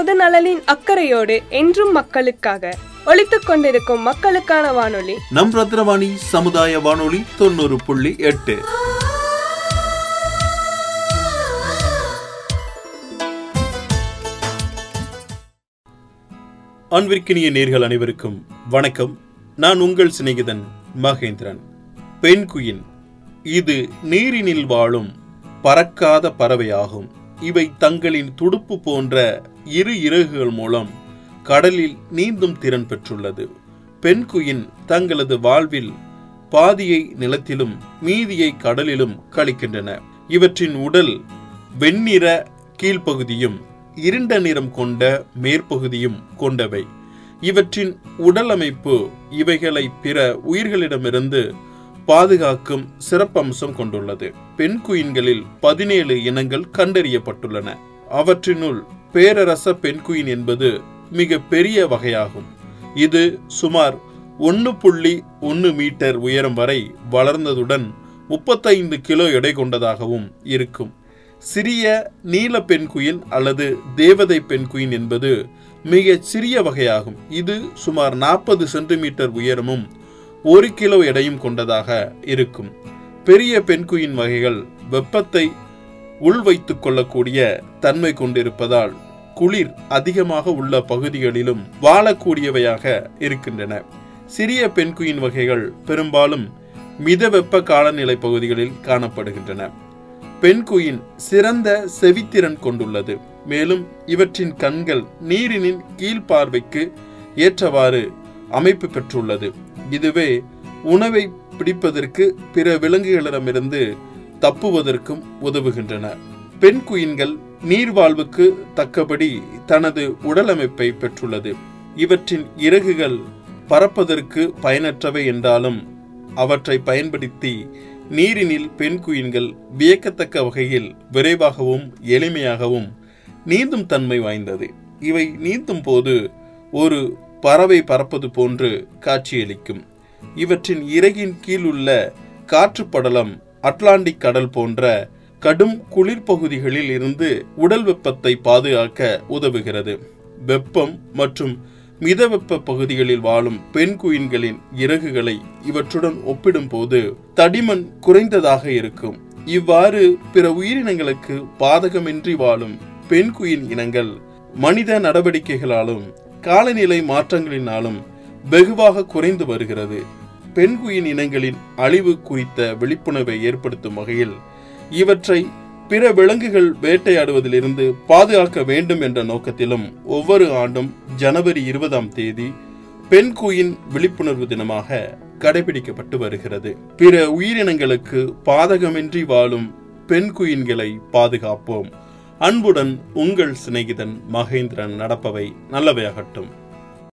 பொது நலனின் அக்கறையோடு என்றும் மக்களுக்காக ஒழித்துக் கொண்டிருக்கும் மக்களுக்கான வானொலி. நம் ரத்னவாணி சமுதாய வானொலி தொண்ணூறு புள்ளி எட்டு. அன்பிற்கினிய நேர்கள் அனைவருக்கும் வணக்கம். நான் உங்கள் சிநேகிதன் மகேந்திரன். பெண் குயின் இது நீரினில் வாழும் பறக்காத பறவையாகும். இவை தங்களின் துடுப்பு போன்ற இரு இறகுகள் மூலம் கடலில் நீந்தும் திறன் பெற்றுள்ளது. பெண் குயின் தங்களது வாழ்வில் பாதியை நிலத்திலும் மீதியை கடலிலும் கழிக்கின்றன. இவற்றின் உடல் வெண்ணிற கீழ்ப்பகுதியும் இருண்ட நிறம் கொண்ட மேற்பகுதியும் கொண்டவை. இவற்றின் உடலமைப்பு இவைகளை பிற உயிர்களிடமிருந்து பாதுகாக்கும் சிறப்பம்சம் கொண்டுள்ளது. பெண் குயின்களில் பதினேழு இனங்கள் கண்டறியப்பட்டுள்ளன. அவற்றினுள் பேரரச பெண் குயின் என்பது மிக பெரிய வகையாகும். இது சுமார் ஒன்று புள்ளி ஒன்று மீட்டர் உயரம் வரை வளர்ந்ததுடன் முப்பத்தைந்து கிலோ எடை கொண்டதாகவும் இருக்கும். சிறிய நீல பெண்குயின் அல்லது தேவதை பெண்குயின் என்பது மிக சிறிய வகையாகும். இது சுமார் நாற்பது சென்டிமீட்டர் உயரமும் ஒரு கிலோ எடையும் கொண்டதாக இருக்கும். பெரிய பெண்குயின் வகைகள் வெப்பத்தை உள்வைத்துக் கொள்ளக்கூடிய தன்மை கொண்டிருப்பதால் குளிர் அதிகமாக உள்ள பகுதிகளிலும் வாழக்கூடியவையாக இருக்கின்றன. சிறிய பெண்குயின் வகைகள் பெரும்பாலும் மித வெப்ப காலநிலை பகுதிகளில் காணப்படுகின்றன. பெண்குயின் சிறந்த செவித்திறன் கொண்டுள்ளது. மேலும் இவற்றின் கண்கள் நீரினின் கீழ்பார்வைக்கு ஏற்றவாறு அமைப்பு பெற்றுள்ளது. இதுவே உணவை பிடிப்பதற்கு பிற விலங்குகளிடமிருந்து தப்புவதற்கும் உதவுகின்றன. பெண் குயின்கள் நீர்வாழ்வுக்கு தக்கபடி தனது உடலமைப்பை பெற்றுள்ளது. இவற்றின் இறகுகள் பறப்பதற்கு பயனற்றவை என்றாலும் அவற்றை பயன்படுத்தி நீரினில் பெண் குயின்கள் வியக்கத்தக்க வகையில் விரைவாகவும் எளிமையாகவும் நீந்தும் தன்மை வாய்ந்தது. இவை நீந்தும் போது ஒரு பறவை பறப்பது போன்று காட்சியளிக்கும். இவற்றின் இறகின் கீழ் உள்ள காற்று படலம் அட்லாண்டிக் கடல் போன்ற கடும் குளிர் பகுதிகளில் இருந்து உடல் வெப்பத்தை பாதுகாக்க உதவுகிறது. வெப்பம் மற்றும் மிதவெப்ப பகுதிகளில் வாழும் பெண் குயின்களின் இறகுகளை இவற்றுடன் ஒப்பிடும்போது தடிமன் குறைந்ததாக இருக்கும். இவ்வாறு பிற உயிரினங்களுக்கு பாதகமின்றி வாழும் பெண் குயின் இனங்கள் மனித நடவடிக்கைகளாலும் காலநிலை மாற்றங்களினாலும் வெகுவாக குறைந்து வருகிறது. பெண்குயின் இனங்களின் அழிவு குறித்த விழிப்புணர்வை ஏற்படுத்தும் வகையில் இவற்றை பிற விலங்குகள் வேட்டையாடுவதிலிருந்து பாதுகாக்க வேண்டும் என்ற நோக்கத்திலும் ஒவ்வொரு ஆண்டும் ஜனவரி இருபதாம் தேதி பெண் குயின் விழிப்புணர்வு தினமாக கடைபிடிக்கப்பட்டு வருகிறது. பிற உயிரினங்களுக்கு பாதகமின்றி வாழும் பெண் குயின்களை பாதுகாப்போம். அன்புடன் உங்கள் சிநேகிதன் மகேந்திரன் நடப்பவை நல்லவையாகட்டும்.